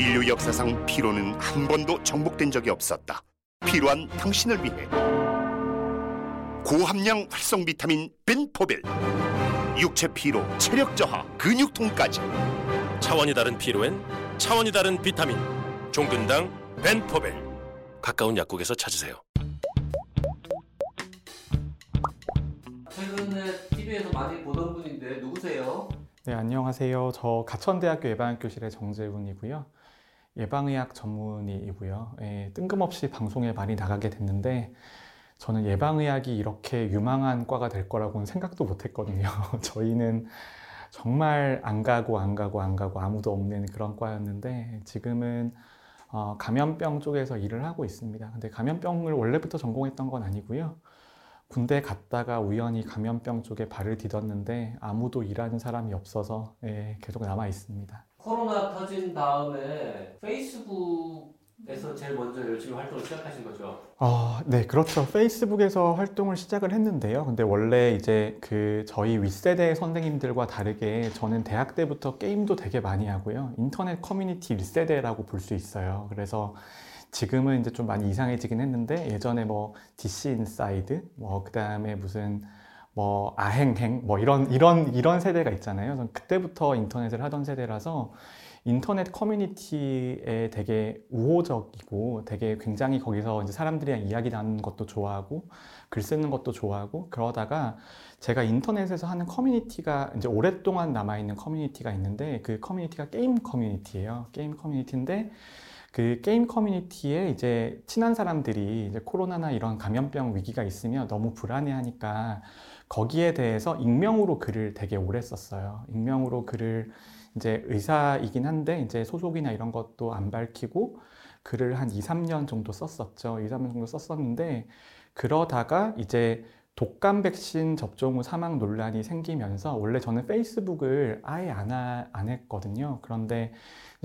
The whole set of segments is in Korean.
인류 역사상 피로는 한 번도 정복된 적이 없었다. 필요한 당신을 위해 고함량 활성 비타민 벤포벨 육체 피로, 체력 저하, 근육통까지 차원이 다른 피로엔 차원이 다른 비타민 종근당 벤포벨 가까운 약국에서 찾으세요. 최근에 TV에서 많이 보던 분인데 누구세요? 네, 안녕하세요. 저 가천대학교 예방학교실의 정재훈이고요. 예방의학 전문의이고요. 예, 뜬금없이 방송에 많이 나가게 됐는데 저는 예방의학이 이렇게 유망한 과가 될 거라고는 생각도 못 했거든요. 저희는 정말 안 가고 안 가고 안 가고 아무도 없는 그런 과였는데 지금은 어, 감염병 쪽에서 일을 하고 있습니다. 근데 감염병을 원래부터 전공했던 건 아니고요. 군대 갔다가 우연히 감염병 쪽에 발을 디뎠는데 아무도 일하는 사람이 없어서 예, 계속 남아 있습니다. 코로나 터진 다음에 페이스북에서 제일 먼저 열심히 활동을 시작하신 거죠? 어, 네, 그렇죠. 페이스북에서 활동을 시작을 했는데요. 근데 원래 이제 그 저희 윗세대 선생님들과 다르게 저는 대학 때부터 게임도 되게 많이 하고요. 인터넷 커뮤니티 윗세대라고 볼 수 있어요. 그래서 지금은 이제 좀 많이 이상해지긴 했는데 예전에 뭐 DC 인사이드, 뭐 그다음에 무슨 뭐 아햏햏 뭐 이런 이런 이런 세대가 있잖아요. 전 그때부터 인터넷을 하던 세대라서 인터넷 커뮤니티에 되게 우호적이고 되게 굉장히 거기서 이제 사람들이랑 이야기 나누는 것도 좋아하고 글 쓰는 것도 좋아하고 그러다가 제가 인터넷에서 하는 커뮤니티가 이제 오랫동안 남아 있는 커뮤니티가 있는데 그 커뮤니티가 게임 커뮤니티예요. 게임 커뮤니티인데 그 게임 커뮤니티에 이제 친한 사람들이 이제 코로나나 이런 감염병 위기가 있으면 너무 불안해하니까 거기에 대해서 익명으로 글을 되게 오래 썼어요. 익명으로 글을 이제 의사이긴 한데 이제 소속이나 이런 것도 안 밝히고 글을 한 2, 3년 정도 썼었죠. 2, 3년 정도 썼었는데 그러다가 이제 독감 백신 접종 후 사망 논란이 생기면서 원래 저는 페이스북을 아예 안, 하, 안 했거든요. 그런데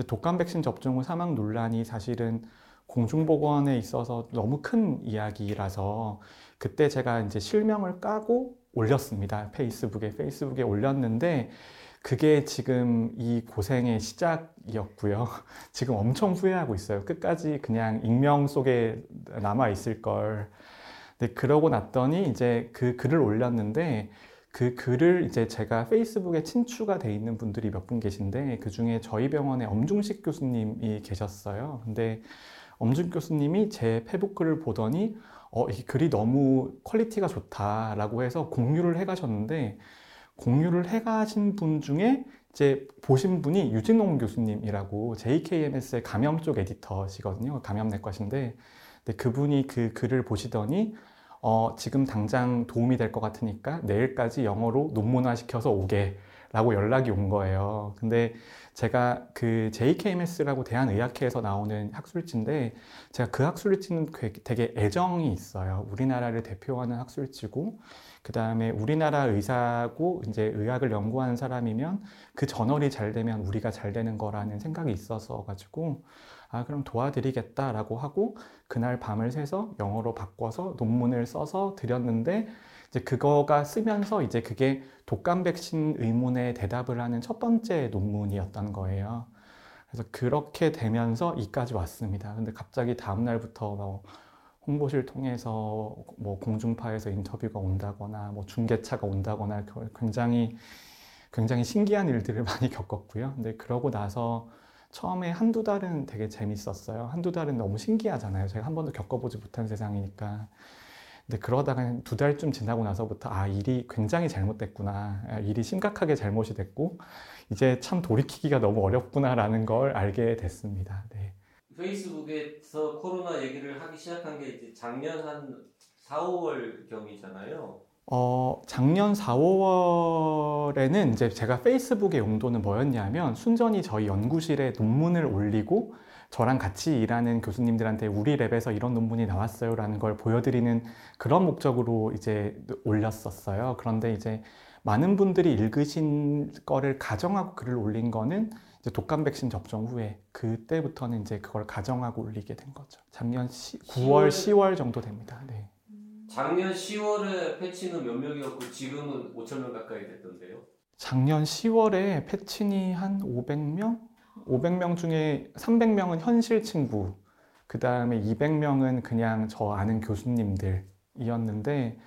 독감 백신 접종 후 사망 논란이 사실은 공중보건에 있어서 너무 큰 이야기라서 그때 제가 이제 실명을 까고 올렸습니다. 페이스북에 페이스북에 올렸는데 그게 지금 이 고생의 시작이었고요. 지금 엄청 후회하고 있어요. 끝까지 그냥 익명 속에 남아 있을 걸. 근데 그러고 났더니 이제 그 글을 올렸는데 그 글을 이제 제가 페이스북에 친추가 돼 있는 분들이 몇 분 계신데 그 중에 저희 병원에 엄중식 교수님이 계셨어요. 근데 엄중식 교수님이 제 페북 글을 보더니 어, 이 글이 너무 quality가 좋다라고 해서 공유를 해 가셨는데 공유를 해 가신 분 중에 이제 보신 분이 유진홍 교수님이라고 JKMS의 감염 쪽 에디터시거든요. 감염내과신데 근데 그분이 그 글을 보시더니 어, 지금 당장 도움이 될 것 같으니까 내일까지 영어로 논문화 시켜서 오게 라고 연락이 온 거예요. 근데 제가 그 JKMS라고 대한의학회에서 나오는 학술지인데 제가 그 학술지는 되게 애정이 있어요. 우리나라를 대표하는 학술지고 그 다음에 우리나라 의사고 이제 의학을 연구하는 사람이면 그 저널이 잘 되면 우리가 잘 되는 거라는 생각이 있어서 가지고 아 그럼 도와드리겠다라고 하고 그날 밤을 새서 영어로 바꿔서 논문을 써서 드렸는데 이제 그거가 쓰면서 이제 그게 독감 백신 의문에 대답을 하는 첫 번째 논문이었던 거예요. 그래서 그렇게 되면서 이까지 왔습니다. 근데 갑자기 다음 날부터 뭐 홍보실 통해서 뭐 공중파에서 인터뷰가 온다거나 뭐 중계차가 온다거나 굉장히 굉장히 신기한 일들을 많이 겪었고요. 근데 그러고 나서 처음에 한두 달은 되게 재밌었어요. 한두 달은 너무 신기하잖아요. 제가 한 번도 겪어보지 못한 세상이니까. 근데 그러다가 두 달쯤 지나고 나서부터 아 일이 굉장히 잘못됐구나 아, 일이 심각하게 잘못이 됐고 이제 참 돌이키기가 너무 어렵구나라는 걸 알게 됐습니다. 네. 페이스북에서 코로나 얘기를 하기 시작한 게 이제 작년 한 4, 5월 경이잖아요. 어, 작년 4, 5월에는 이제 제가 페이스북의 용도는 뭐였냐면 순전히 저희 연구실에 논문을 올리고 저랑 같이 일하는 교수님들한테 우리 랩에서 이런 논문이 나왔어요라는 걸 보여드리는 그런 목적으로 이제 올렸었어요. 그런데 이제 많은 분들이 읽으신 거를 가정하고 글을 올린 거는 이제 독감 백신 접종 후에 그때부터는 이제 그걸 가정하고 올리게 된 거죠. 작년 10, 9월, 10월 정도 됩니다. 네. 작년 10월에 패치는 몇 명이었고 지금은 5천 명 가까이 됐던데요. 작년 10월에 패친이 한 500명? 500명 중에 300명은 현실 친구, 그 다음에 200명은 그냥 저 아는 교수님들이었는데,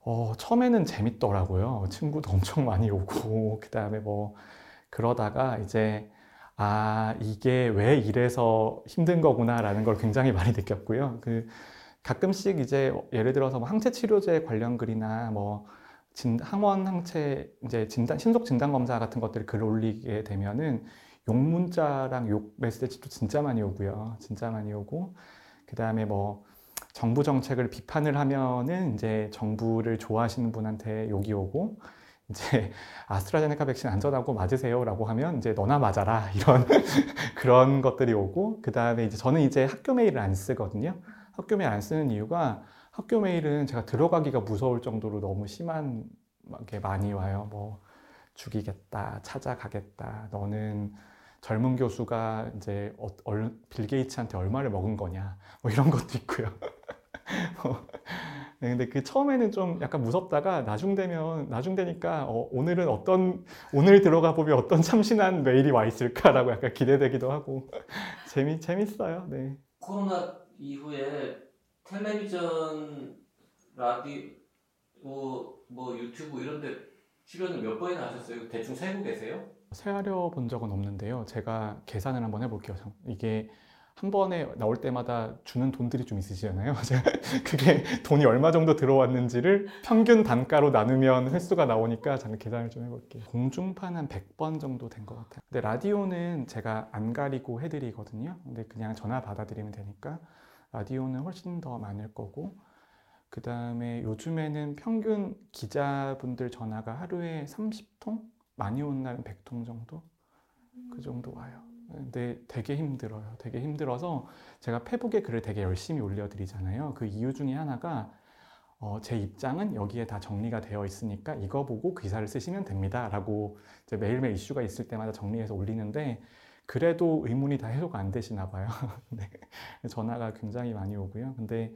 어, 처음에는 재밌더라고요. 친구도 엄청 많이 오고, 그 다음에 뭐, 그러다가 이제, 아, 이게 왜 이래서 힘든 거구나라는 걸 굉장히 많이 느꼈고요. 그, 가끔씩 이제 예를 들어서 뭐 항체 치료제 관련 글이나 뭐 진, 항원 항체 이제 진단 신속 진단 검사 같은 것들을 글 올리게 되면은 욕 문자랑 욕 메시지도 진짜 많이 오고요. 진짜 많이 오고 그 다음에 뭐 정부 정책을 비판을 하면은 이제 정부를 좋아하시는 분한테 욕이 오고 이제 아스트라제네카 백신 안전하고 맞으세요라고 하면 이제 너나 맞아라 이런 그런 것들이 오고 그 다음에 이제 저는 이제 학교 메일을 안 쓰거든요. 학교 메일 안 쓰는 이유가 학교 메일은 제가 들어가기가 무서울 정도로 너무 심한 게 많이 와요. 뭐 죽이겠다, 찾아가겠다, 너는 젊은 교수가 이제 어, 빌 게이츠한테 얼마를 먹은 거냐, 뭐 이런 것도 있고요. 뭐, 네, 근데 그 처음에는 좀 약간 무섭다가 나중 되면 나중 되니까 어, 오늘은 어떤 오늘 들어가 보면 어떤 참신한 메일이 와 있을까라고 약간 기대되기도 하고 재미 재밌어요. 네. 코로나 이후에 텔레비전, 라디오, 뭐 유튜브 이런데 출연을 몇 번이나 하셨어요? 대충 세고 계세요? 세하려 본 적은 없는데요. 제가 계산을 한번 해볼게요. 이게 한 번에 나올 때마다 주는 돈들이 좀 있으시잖아요. 그게 돈이 얼마 정도 들어왔는지를 평균 단가로 나누면 횟수가 나오니까 잠깐 계산을 좀 해볼게요. 공중판 한 100번 정도 된 것 같아요. 근데 라디오는 제가 안 가리고 해드리거든요. 근데 그냥 전화 받아드리면 되니까 라디오는 훨씬 더 많을 거고 그 다음에 요즘에는 평균 기자분들 전화가 하루에 30통? 많이 온 날은 100통 정도? 그 정도 와요. 근데 되게 힘들어요. 되게 힘들어서 제가 페북에 글을 되게 열심히 올려드리잖아요. 그 이유 중에 하나가 어, 제 입장은 여기에 다 정리가 되어 있으니까 이거 보고 기사를 쓰시면 됩니다. 라고 매일매일 이슈가 있을 때마다 정리해서 올리는데 그래도 의문이 다 해소가 안 되시나 봐요. 네. 전화가 굉장히 많이 오고요. 근데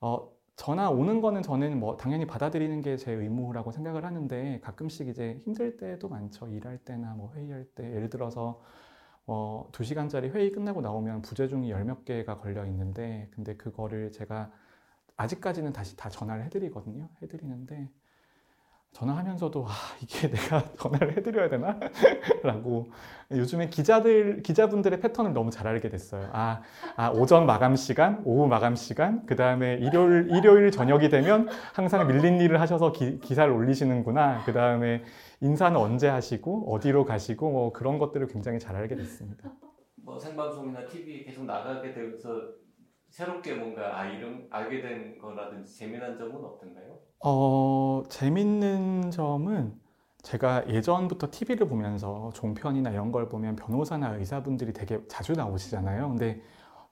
어, 전화 오는 거는 저는 뭐 당연히 받아들이는 게 제 의무라고 생각을 하는데 가끔씩 이제 힘들 때도 많죠. 일할 때나 뭐 회의할 때 예를 들어서 어, 2시간짜리 회의 끝나고 나오면 부재중이 열 몇 개가 걸려 있는데 근데 그거를 제가 아직까지는 다시 다 전화를 해드리거든요. 해드리는데 전화하면서도 아 이게 내가 전화를 해드려야 되나? 라고 요즘에 기자들 기자분들의 패턴을 너무 잘 알게 됐어요. 아, 아 오전 마감 시간, 오후 마감 시간, 그 다음에 일요일 일요일 저녁이 되면 항상 밀린 일을 하셔서 기, 기사를 올리시는구나. 그 다음에 인사는 언제 하시고 어디로 가시고 뭐 그런 것들을 굉장히 잘 알게 됐습니다. 뭐 생방송이나 TV 계속 나가게 되면서 새롭게 뭔가 아 이런 알게 된 거라든지 재미난 점은 어떤가요? 어, 재밌는 점은 제가 예전부터 TV를 보면서 종편이나 이런 걸 보면 변호사나 의사분들이 되게 자주 나오시잖아요. 근데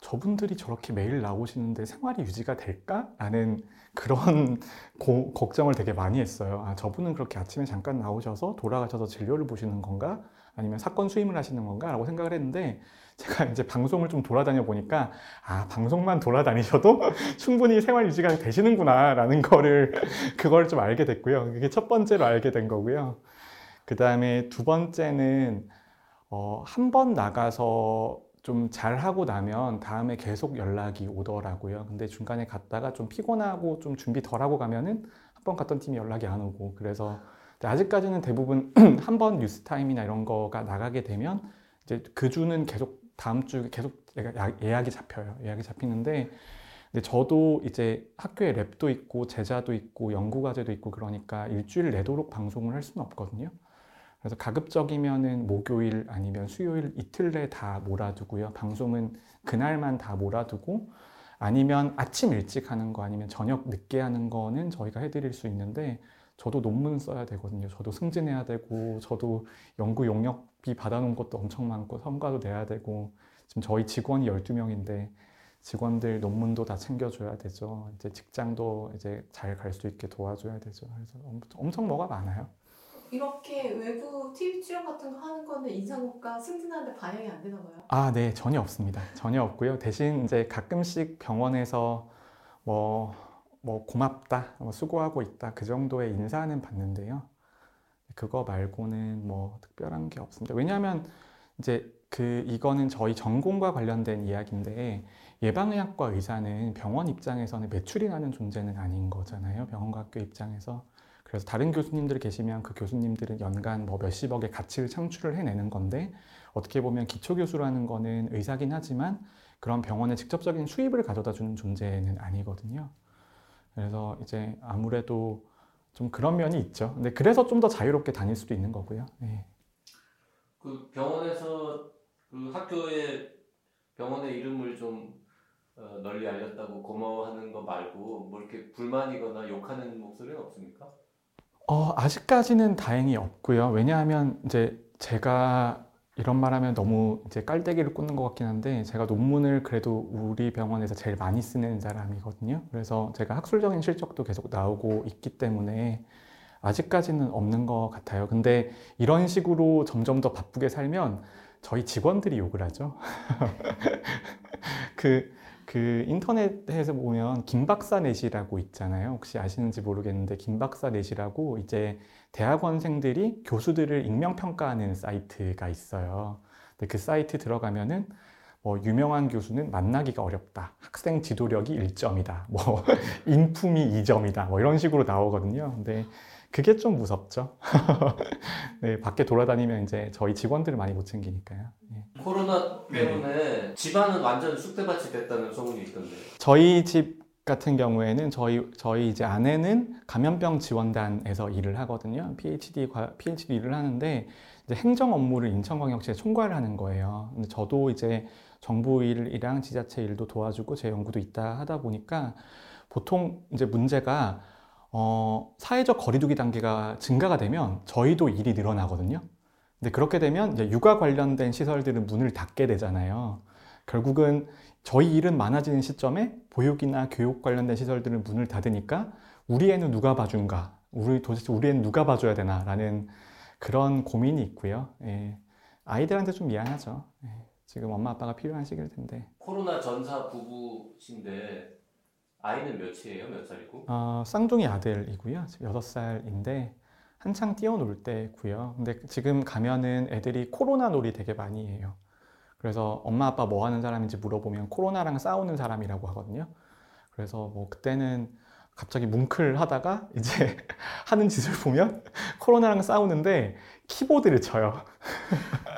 저분들이 저렇게 매일 나오시는데 생활이 유지가 될까? 라는 그런 고, 걱정을 되게 많이 했어요. 아, 저분은 그렇게 아침에 잠깐 나오셔서 돌아가셔서 진료를 보시는 건가? 아니면 사건 수임을 하시는 건가? 라고 생각을 했는데 제가 이제 방송을 좀 돌아다녀 보니까 아 방송만 돌아다니셔도 충분히 생활 유지가 되시는구나 라는 거를 그걸 좀 알게 됐고요 그게 첫 번째로 알게 된 거고요 그 다음에 두 번째는 어, 한 번 나가서 좀 잘하고 나면 다음에 계속 연락이 오더라고요 근데 중간에 갔다가 좀 피곤하고 좀 준비 덜 하고 가면은 한 번 갔던 팀이 연락이 안 오고 그래서 아직까지는 대부분 한 번 뉴스 타임이나 이런 거가 나가게 되면 이제 그 주는 계속 다음 주에 계속 예약이 잡혀요. 예약이 잡히는데 근데 저도 이제 학교에 랩도 있고 제자도 있고 연구 과제도 있고 그러니까 일주일 내도록 방송을 할 수는 없거든요. 그래서 가급적이면은 목요일 아니면 수요일 이틀 내다 몰아두고요. 방송은 그날만 다 몰아두고 아니면 아침 일찍 하는 거 아니면 저녁 늦게 하는 거는 저희가 해드릴 수 있는데 저도 논문 써야 되거든요. 저도 승진해야 되고 저도 연구 용역비 받아놓은 것도 엄청 많고 성과도 내야 되고 지금 저희 직원이 12명인데 직원들 논문도 다 챙겨줘야 되죠. 이제 직장도 이제 잘 갈 수 있게 도와줘야 되죠. 그래서 엄청 뭐가 많아요. 이렇게 외부 TV 출연 같은 거 하는 거는 인상고과 승진하는데 반영이 안 되나 봐요? 아, 네, 전혀 없습니다. 전혀 없고요. 대신 이제 가끔씩 병원에서 뭐 뭐 고맙다, 뭐 수고하고 있다 그 정도의 인사는 받는데요. 그거 말고는 뭐 특별한 게 없습니다. 왜냐하면 이제 그 이거는 저희 전공과 관련된 이야기인데 예방의학과 의사는 병원 입장에서는 매출이 나는 존재는 아닌 거잖아요. 병원과 학교 입장에서. 그래서 다른 교수님들 계시면 그 교수님들은 연간 뭐 몇십억의 가치를 창출을 해내는 건데 어떻게 보면 기초교수라는 거는 의사긴 하지만 그런 병원에 직접적인 수입을 가져다 주는 존재는 아니거든요. 그래서 이제 아무래도 좀 그런 면이 있죠. 근데 그래서 좀 더 자유롭게 다닐 수도 있는 거고요. 네. 그 병원에서 그 학교에 병원의 이름을 좀 어, 널리 알렸다고 고마워하는 거 말고 뭐 이렇게 불만이거나 욕하는 목소리는 없습니까? 어, 아직까지는 다행히 없고요. 왜냐하면 이제 제가 이런 말하면 너무 이제 깔때기를 꽂는 것 같긴 한데 제가 논문을 그래도 우리 병원에서 제일 많이 쓰는 사람이거든요. 그래서 제가 학술적인 실적도 계속 나오고 있기 때문에 아직까지는 없는 것 같아요. 근데 이런 식으로 점점 더 바쁘게 살면 저희 직원들이 욕을 하죠. 그, 그 인터넷에서 보면 김박사넷이라고 있잖아요. 혹시 아시는지 모르겠는데 김박사넷이라고 이제 대학원생들이 교수들을 익명 평가하는 사이트가 있어요. 근데 그 사이트 들어가면은 뭐 유명한 교수는 만나기가 어렵다. 학생 지도력이 1점이다. 뭐 인품이 2점이다. 뭐 이런 식으로 나오거든요. 근데 그게 좀 무섭죠. 네, 밖에 돌아다니면 이제 저희 직원들을 많이 못 챙기니까요. 예. 코로나 때문에 집안은 완전 쑥대밭이 됐다는 소문이 있던데. 저희 집 같은 경우에는 저희 저희 이제 아내는 감염병 지원단에서 일을 하거든요. PhD 과 PhD 일을 하는데 이제 행정 업무를 인천광역시에 총괄을 하는 거예요. 근데 저도 이제 정부 일이랑 지자체 일도 도와주고 제 연구도 있다 하다 보니까 보통 이제 문제가 어, 사회적 거리두기 단계가 증가가 되면 저희도 일이 늘어나거든요. 근데 그렇게 되면 육아 관련된 시설들은 문을 닫게 되잖아요. 결국은 저희 일은 많아지는 시점에 보육이나 교육 관련된 시설들은 문을 닫으니까 우리 애는 누가 봐준가? 우리 도대체 우리 애는 누가 봐줘야 되나 라는 그런 고민이 있고요. 예. 아이들한테 좀 미안하죠. 예. 지금 엄마 아빠가 필요한 시기일 텐데. 코로나 전사 부부신데 아이는 몇이에요? 몇 살이고? 어, 쌍둥이 아들이고요. 지금 6살인데 한창 뛰어놀 때고요. 근데 지금 가면은 애들이 코로나 놀이 되게 많이 해요. 그래서 엄마 아빠 뭐 하는 사람인지 물어보면 코로나랑 싸우는 사람이라고 하거든요. 그래서 뭐 그때는 갑자기 뭉클 하다가 이제 하는 짓을 보면 코로나랑 싸우는데 키보드를 쳐요.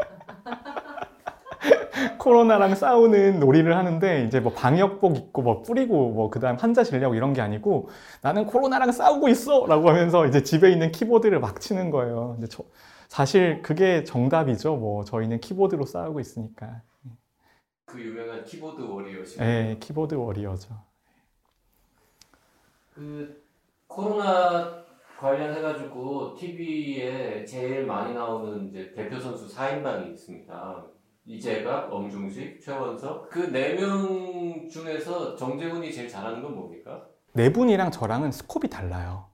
코로나랑 싸우는 놀이를 하는데 이제 뭐 방역복 입고 뭐 뿌리고 뭐 그다음 환자 실려고 이런 게 아니고 나는 코로나랑 싸우고 있어라고 하면서 이제 집에 있는 키보드를 막 치는 거예요. 근데 저 사실 그게 정답이죠. 뭐 저희는 키보드로 싸우고 있으니까. 그 유명한 키보드 워리어시. 네, 키보드 워리어죠. 그 코로나 관련해가지고 TV에 제일 많이 나오는 이제 대표 선수 4인방이 있습니다. 이재갑, 엄중식, 최원석 그 네 명 중에서 정재훈이 제일 잘하는 건 뭡니까? 네 분이랑 저랑은 스콥이 달라요.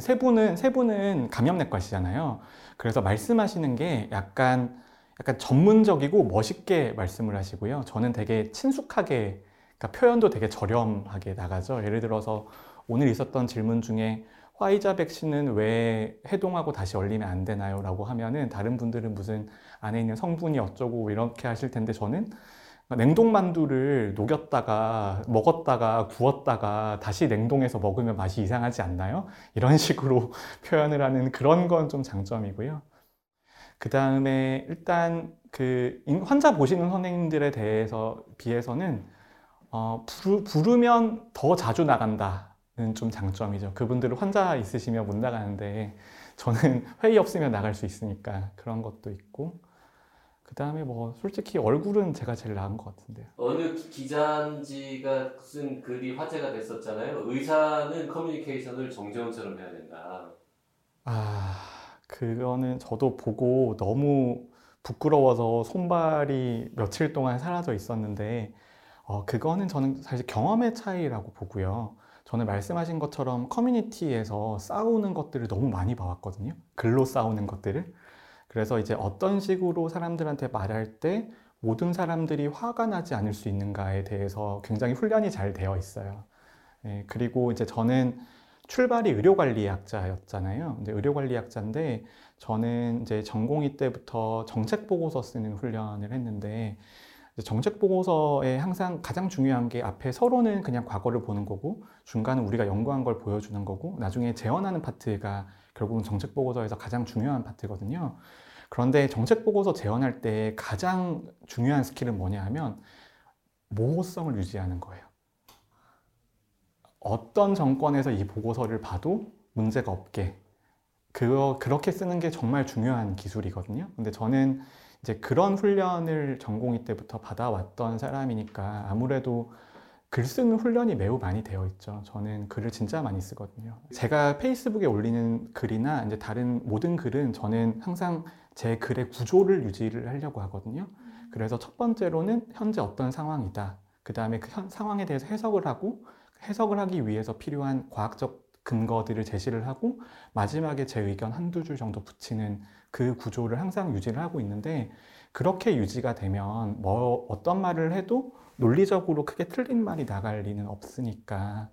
세 분은 세 분은 감염내과시잖아요. 그래서 말씀하시는 게 약간 약간 전문적이고 멋있게 말씀을 하시고요. 저는 되게 친숙하게 그러니까 표현도 되게 저렴하게 나가죠. 예를 들어서 오늘 있었던 질문 중에 화이자 백신은 왜 해동하고 다시 얼리면 안 되나요? 라고 하면은 다른 분들은 무슨 안에 있는 성분이 어쩌고 이렇게 하실 텐데 저는 냉동만두를 녹였다가 먹었다가 구웠다가 다시 냉동해서 먹으면 맛이 이상하지 않나요? 이런 식으로 표현을 하는 그런 건 좀 장점이고요. 그 다음에 일단 그 환자 보시는 선생님들에 대해서 비해서는 어, 부르, 부르면 더 자주 나간다. 좀 장점이죠. 그분들은 환자 있으시면 못 나가는데 저는 회의 없으면 나갈 수 있으니까 그런 것도 있고 그 다음에 뭐 솔직히 얼굴은 제가 제일 나은 것 같은데요. 어느 기자인지가 쓴 글이 화제가 됐었잖아요. 의사는 커뮤니케이션을 정재훈처럼 해야 된다. 아 그거는 저도 보고 너무 부끄러워서 손발이 며칠 동안 사라져 있었는데 어, 그거는 저는 사실 경험의 차이라고 보고요. 저는 말씀하신 것처럼 커뮤니티에서 싸우는 것들을 너무 많이 봐왔거든요. 글로 싸우는 것들을. 그래서 이제 어떤 식으로 사람들한테 말할 때 모든 사람들이 화가 나지 않을 수 있는가에 대해서 굉장히 훈련이 잘 되어 있어요. 예, 그리고 이제 저는 출발이 의료관리학자였잖아요. 근데 의료관리학자인데 저는 이제 전공의 때부터 정책 보고서 쓰는 훈련을 했는데 이제 정책 보고서에 항상 가장 중요한 게 앞에 서로는 그냥 과거를 보는 거고 중간은 우리가 연구한 걸 보여주는 거고 나중에 재현하는 파트가 결국은 정책 보고서에서 가장 중요한 파트거든요. 그런데 정책 보고서 재현할 때 가장 중요한 스킬은 뭐냐 하면 모호성을 유지하는 거예요. 어떤 정권에서 이 보고서를 봐도 문제가 없게 그거 그렇게 쓰는 게 정말 중요한 기술이거든요. 근데 저는 이제 그런 훈련을 전공의 때부터 받아왔던 사람이니까 아무래도 글 쓰는 훈련이 매우 많이 되어 있죠. 저는 글을 진짜 많이 쓰거든요. 제가 페이스북에 올리는 글이나 이제 다른 모든 글은 저는 항상 제 글의 구조를 유지를 하려고 하거든요. 그래서 첫 번째로는 현재 어떤 상황이다. 그 다음에 그 현- 상황에 대해서 해석을 하고 해석을 하기 위해서 필요한 과학적 근거들을 제시를 하고 마지막에 제 의견 한두 줄 정도 붙이는 그 구조를 항상 유지를 하고 있는데 그렇게 유지가 되면 뭐 어떤 말을 해도 논리적으로 크게 틀린 말이 나갈 리는 없으니까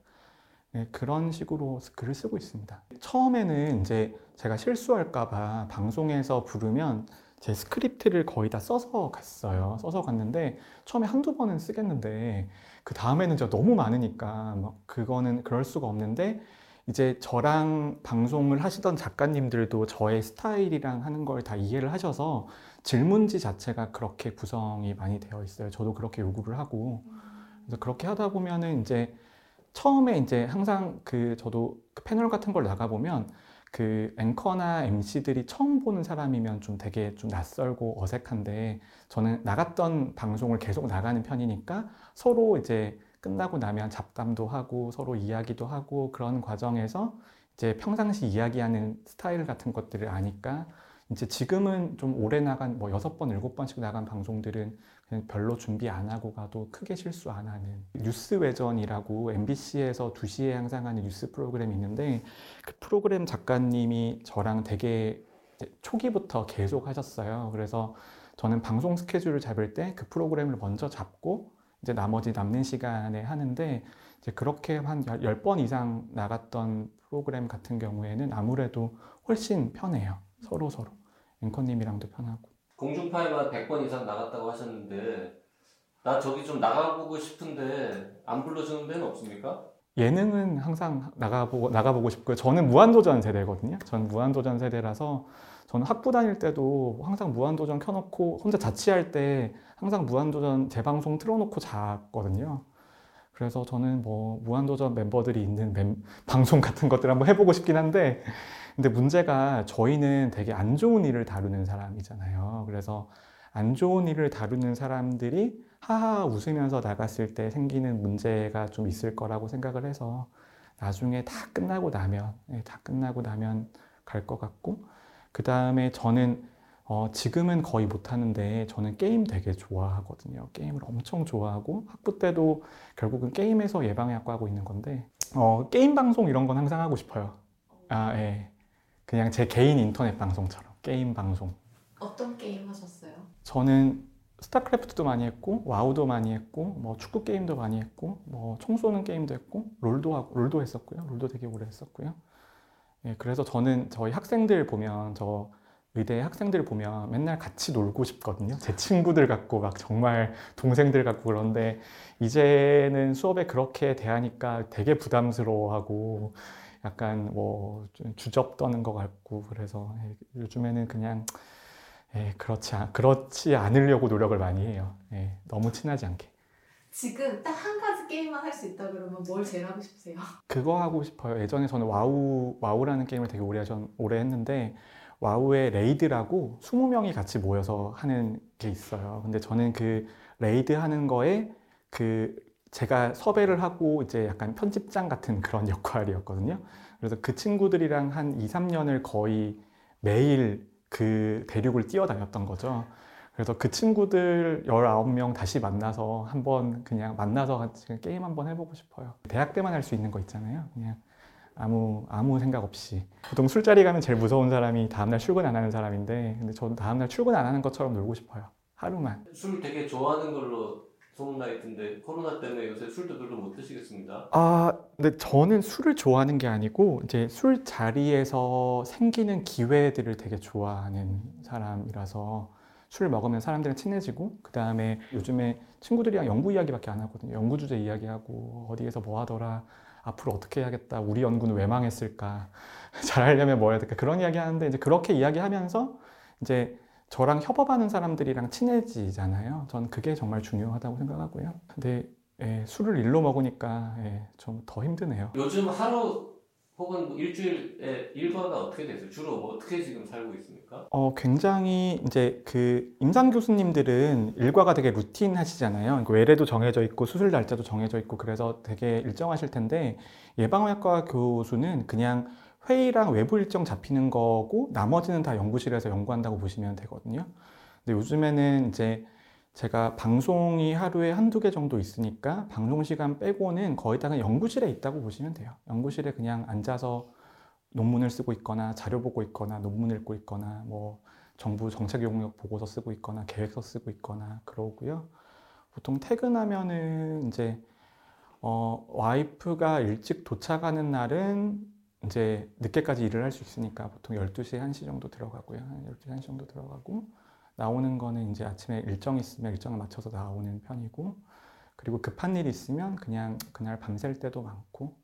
네, 그런 식으로 글을 쓰고 있습니다. 처음에는 이제 제가 실수할까봐 방송에서 부르면 제 스크립트를 거의 다 써서 갔어요. 써서 갔는데 처음에 한두 번은 쓰겠는데 그 다음에는 진짜 너무 많으니까 막 그거는 그럴 수가 없는데 이제 저랑 방송을 하시던 작가님들도 저의 스타일이랑 하는 걸 다 이해를 하셔서 질문지 자체가 그렇게 구성이 많이 되어 있어요. 저도 그렇게 요구를 하고 그래서 그렇게 하다 보면은 이제 처음에 이제 항상 그 저도 그 패널 같은 걸 나가 보면 그 앵커나 MC들이 처음 보는 사람이면 좀 되게 좀 낯설고 어색한데 저는 나갔던 방송을 계속 나가는 편이니까 서로 이제 끝나고 나면 잡담도 하고 서로 이야기도 하고 그런 과정에서 이제 평상시 이야기하는 스타일 같은 것들을 아니까 이제 지금은 좀 오래 나간 뭐 여섯 번 일곱 번씩 나간 방송들은 그냥 별로 준비 안 하고 가도 크게 실수 안 하는 뉴스 외전이라고 MBC에서 2시에 항상 하는 뉴스 프로그램이 있는데 그 프로그램 작가님이 저랑 되게 초기부터 계속 하셨어요. 그래서 저는 방송 스케줄을 잡을 때 그 프로그램을 먼저 잡고 이제 나머지 남는 시간에 하는데 이제 그렇게 한 10번 이상 나갔던 프로그램 같은 경우에는 아무래도 훨씬 편해요. 서로 서로. 앵커님이랑도 편하고. 공중파에만 100번 이상 나갔다고 하셨는데 나 저기 좀 나가보고 싶은데 안 불러주는 데는 없습니까? 예능은 항상 나가보고, 나가보고 싶고요. 저는 무한도전 세대거든요. 저는 무한도전 세대라서 저는 학부 다닐 때도 항상 무한도전 켜놓고 혼자 자취할 때 항상 무한도전 재방송 틀어놓고 잤거든요. 그래서 저는 뭐 무한도전 멤버들이 있는 멤- 방송 같은 것들 한번 해보고 싶긴 한데 근데 문제가 저희는 되게 안 좋은 일을 다루는 사람이잖아요. 그래서 안 좋은 일을 다루는 사람들이 하하 웃으면서 나갔을 때 생기는 문제가 좀 있을 거라고 생각을 해서 나중에 다 끝나고 나면 예, 다 끝나고 나면 갈 것 같고 그 다음에 저는 어, 지금은 거의 못 하는데 저는 게임 되게 좋아하거든요. 게임을 엄청 좋아하고 학부 때도 결국은 게임에서 예방의학과 하고 있는 건데 어, 게임 방송 이런 건 항상 하고 싶어요. 아, 예. 그냥 제 개인 인터넷 방송처럼 게임 방송. 어떤 게임 하셨어요? 저는 스타크래프트도 많이 했고 와우도 많이 했고 뭐 축구 게임도 많이 했고 뭐 총 쏘는 게임도 했고 롤도 하고 롤도 했었고요. 롤도 되게 오래 했었고요. 예, 그래서 저는 저희 학생들 보면 저 의대 학생들 보면 맨날 같이 놀고 싶거든요. 제 친구들 같고 막 정말 동생들 같고 그런데 이제는 수업에 그렇게 대하니까 되게 부담스러워하고 약간 뭐좀 주접 떠는 것 같고 그래서 예, 요즘에는 그냥 예, 그렇지, 않, 그렇지 않으려고 노력을 많이 해요. 예, 너무 친하지 않게. 지금 딱 한 가지 게임만 할 수 있다 그러면 뭘 제일 하고 싶으세요? 그거 하고 싶어요. 예전에 저는 와우, 와우라는 게임을 되게 오래, 전, 오래 했는데, 와우의 raid라고 20명이 같이 모여서 하는 게 있어요. 근데 저는 그 raid 하는 거에 그 제가 섭외를 하고 이제 약간 편집장 같은 그런 역할이었거든요. 그래서 그 친구들이랑 한 2, 3년을 거의 매일 그 대륙을 뛰어다녔던 거죠. 그래서 그 친구들 19명 다시 만나서 한번 그냥 만나서 같이 게임 한번 해보고 싶어요. 대학 때만 할 수 있는 거 있잖아요. 그냥 아무, 아무 생각 없이. 보통 술자리 가면 제일 무서운 사람이 다음날 출근 안 하는 사람인데, 근데 저는 다음날 출근 안 하는 것처럼 놀고 싶어요. 하루만. 술 되게 좋아하는 걸로 소문나 있던데 코로나 때문에 요새 술도 별로 못 드시겠습니다. 아, 근데 저는 술을 좋아하는 게 아니고 이제 술 자리에서 생기는 기회들을 되게 좋아하는 사람이라서 술 먹으면 사람들이랑 친해지고 그 다음에 요즘에 친구들이랑 연구 이야기밖에 안 하거든요. 연구 주제 이야기하고 어디에서 뭐 하더라. 앞으로 어떻게 해야겠다. 우리 연구는 왜 망했을까. 잘하려면 뭐 해야 될까. 그런 이야기 하는데 이제 그렇게 이야기하면서 이제 저랑 협업하는 사람들이랑 친해지잖아요. 전 그게 정말 중요하다고 생각하고요. 근데 예, 술을 일로 먹으니까 예, 좀 더 힘드네요. 요즘 하루 혹은 뭐 일주일에 일과가 어떻게 되세요? 주로 뭐 어떻게 지금 살고 있습니까? 어, 굉장히 이제 그 임상 교수님들은 일과가 되게 루틴 하시잖아요. 그러니까 외래도 정해져 있고 수술 날짜도 정해져 있고 그래서 되게 일정하실 텐데 예방의학과 교수는 그냥 회의랑 외부 일정 잡히는 거고 나머지는 다 연구실에서 연구한다고 보시면 되거든요. 근데 요즘에는 이제 제가 방송이 하루에 한두 개 정도 있으니까 방송 시간 빼고는 거의 다 연구실에 있다고 보시면 돼요. 연구실에 그냥 앉아서 논문을 쓰고 있거나 자료 보고 있거나 논문 읽고 있거나 뭐 정부 정책 용역 보고서 쓰고 있거나 계획서 쓰고 있거나 그러고요. 보통 퇴근하면은 이제 어, 와이프가 일찍 도착하는 날은 이제 늦게까지 일을 할 수 있으니까 보통 12시, 1시 정도 들어가고요. 한 12시, 1시 정도 들어가고 나오는 거는 이제 아침에 일정 있으면 일정을 맞춰서 나오는 편이고 그리고 급한 일이 있으면 그냥 그날 밤샐 때도 많고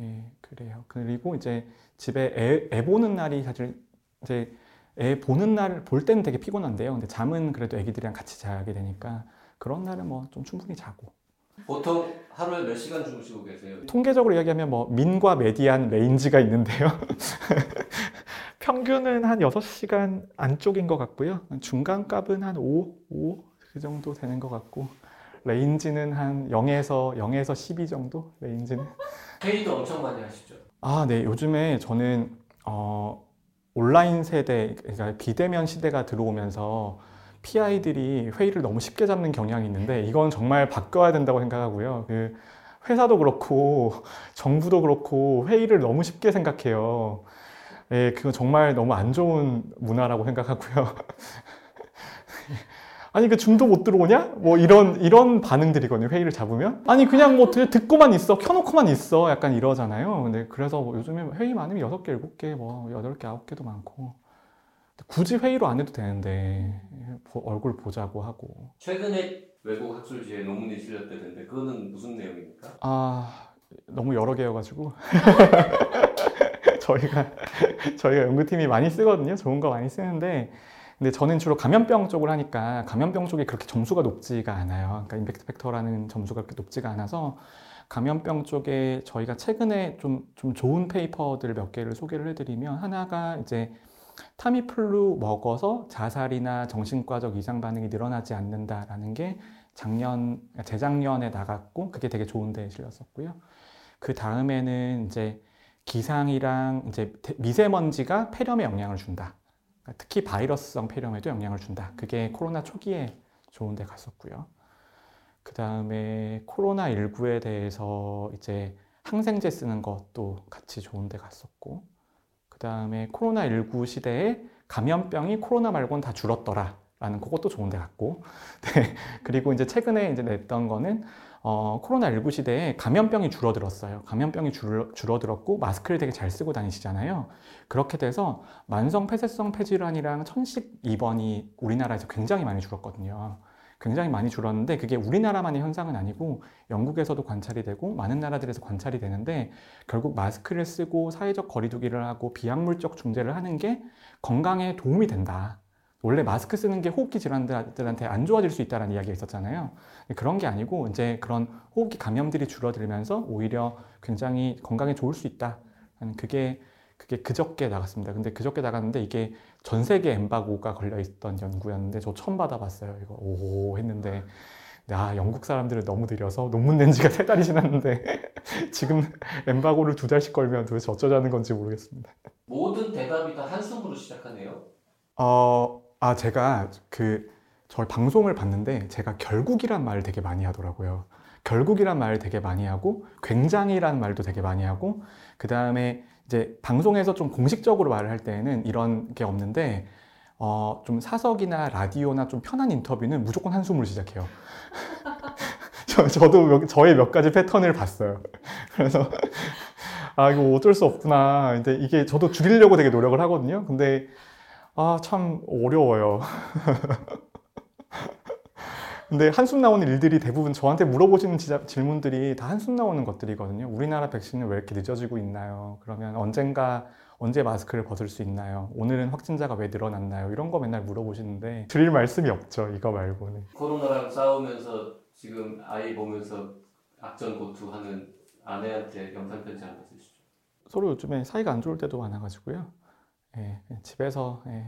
예, 그래요. 그리고 이제 집에 애, 애 보는 날이 사실 이제 애 보는 날 볼 때는 되게 피곤한데요. 근데 잠은 그래도 애기들이랑 같이 자게 되니까 그런 날은 뭐 좀 충분히 자고 보통 하루에 몇 시간 주무시고 계세요? 통계적으로 이야기하면 뭐 mean과 median range가 있는데요. 평균은 한 6시간 안쪽인 것 같고요. 중간 값은 한 5, 5, 그 정도 되는 것 같고, range는 한 0에서, 0에서 12 정도? range는. 회의도 엄청 많이 하시죠? 아, 네. 요즘에 저는, 어, 온라인 세대, 그러니까 비대면 시대가 들어오면서 PI들이 회의를 너무 쉽게 잡는 경향이 있는데, 이건 정말 바뀌어야 된다고 생각하고요. 그, 회사도 그렇고, 정부도 그렇고, 회의를 너무 쉽게 생각해요. 예, 그거 정말 너무 안 좋은 문화라고 생각하고요. 아니, 그 중도 못 들어오냐? 뭐 이런, 이런 반응들이거든요. 회의를 잡으면. 아니, 그냥 뭐 듣고만 있어. 켜놓고만 있어. 약간 이러잖아요. 근데 그래서 뭐 요즘에 회의 많으면 6개, 7개, 뭐 8개, 9개도 많고. 굳이 회의로 안 해도 되는데, 얼굴 보자고 하고. 최근에 외국 학술지에 논문이 실렸다는데 그거는 무슨 내용입니까? 아, 너무 여러 개여가지고. 저희가 저희가 연구팀이 많이 쓰거든요. 좋은 거 많이 쓰는데 근데 저는 주로 감염병 쪽을 하니까 감염병 쪽이 그렇게 점수가 높지가 않아요. 그러니까 임팩트 팩터라는 점수가 그렇게 높지가 않아서 감염병 쪽에 저희가 최근에 좀, 좀 좋은 페이퍼들 몇 개를 소개를 해드리면 하나가 이제 타미플루 먹어서 자살이나 정신과적 이상 반응이 늘어나지 않는다라는 게 작년, 재작년에 나갔고 그게 되게 좋은데 실렸었고요. 그 다음에는 이제 기상이랑 이제 미세먼지가 폐렴에 영향을 준다. 그러니까 특히 바이러스성 폐렴에도 영향을 준다. 그게 코로나 초기에 좋은데 갔었고요. 그 다음에 코로나 19에 대해서 이제 항생제 쓰는 것도 같이 좋은데 갔었고, 그 다음에 코로나 19 시대에 감염병이 코로나 말고는 다 줄었더라. 라는 그것도 좋은데 갔고, 네. 그리고 이제 최근에 이제 냈던 거는 어, 코로나19 시대에 감염병이 줄어들었어요. 감염병이 줄, 줄어들었고 마스크를 되게 잘 쓰고 다니시잖아요. 그렇게 돼서 만성 폐쇄성 폐질환이랑 천식 입원이 우리나라에서 굉장히 많이 줄었거든요. 굉장히 많이 줄었는데 그게 우리나라만의 현상은 아니고 영국에서도 관찰이 되고 많은 나라들에서 관찰이 되는데 결국 마스크를 쓰고 사회적 거리두기를 하고 비약물적 중재를 하는 게 건강에 도움이 된다. 원래 마스크 쓰는 게 호흡기 질환들한테 안 좋아질 수 있다는 이야기가 있었잖아요. 그런 게 아니고 이제 그런 호흡기 감염들이 줄어들면서 오히려 굉장히 건강에 좋을 수 있다. 그게 그게 그저께 나갔습니다. 근데 그저께 나갔는데 이게 전 세계 엠바고가 걸려 있던 연구였는데 저 처음 받아봤어요. 이거 오 했는데 아 영국 사람들은 너무 느려서 논문 낸 지가 세 달이 지났는데 지금 엠바고를 두 달씩 걸면 도대체 어쩌자는 건지 모르겠습니다. 모든 대답이 다 한숨으로 시작하네요. 어, 아, 제가 그, 저 방송을 봤는데 제가 결국이란 말을 되게 많이 하더라고요. 결국이란 말을 되게 많이 하고, 굉장히란 말도 되게 많이 하고, 그 다음에 이제 방송에서 좀 공식적으로 말을 할 때에는 이런 게 없는데, 어, 좀 사석이나 라디오나 좀 편한 인터뷰는 무조건 한숨으로 시작해요. 저, 저도 몇- 저의 몇 가지 패턴을 봤어요. 그래서 아 이거 어쩔 수 없구나. 근데 이게 저도 줄이려고 되게 노력을 하거든요. 근데 아 참 어려워요. 근데 한숨 나오는 일들이 대부분 저한테 물어보시는 지자- 질문들이 다 한숨 나오는 것들이거든요. 우리나라 백신은 왜 이렇게 늦어지고 있나요? 그러면 언젠가 언제 마스크를 벗을 수 있나요? 오늘은 확진자가 왜 늘어났나요? 이런 거 맨날 물어보시는데 드릴 말씀이 없죠. 이거 말고는. 코로나랑 싸우면서 지금 아이 보면서 악전 고투하는 아내한테 영상 편지 한번 주시죠. 서로 요즘에 사이가 안 좋을 때도 많아가지고요. 예, 집에서 예,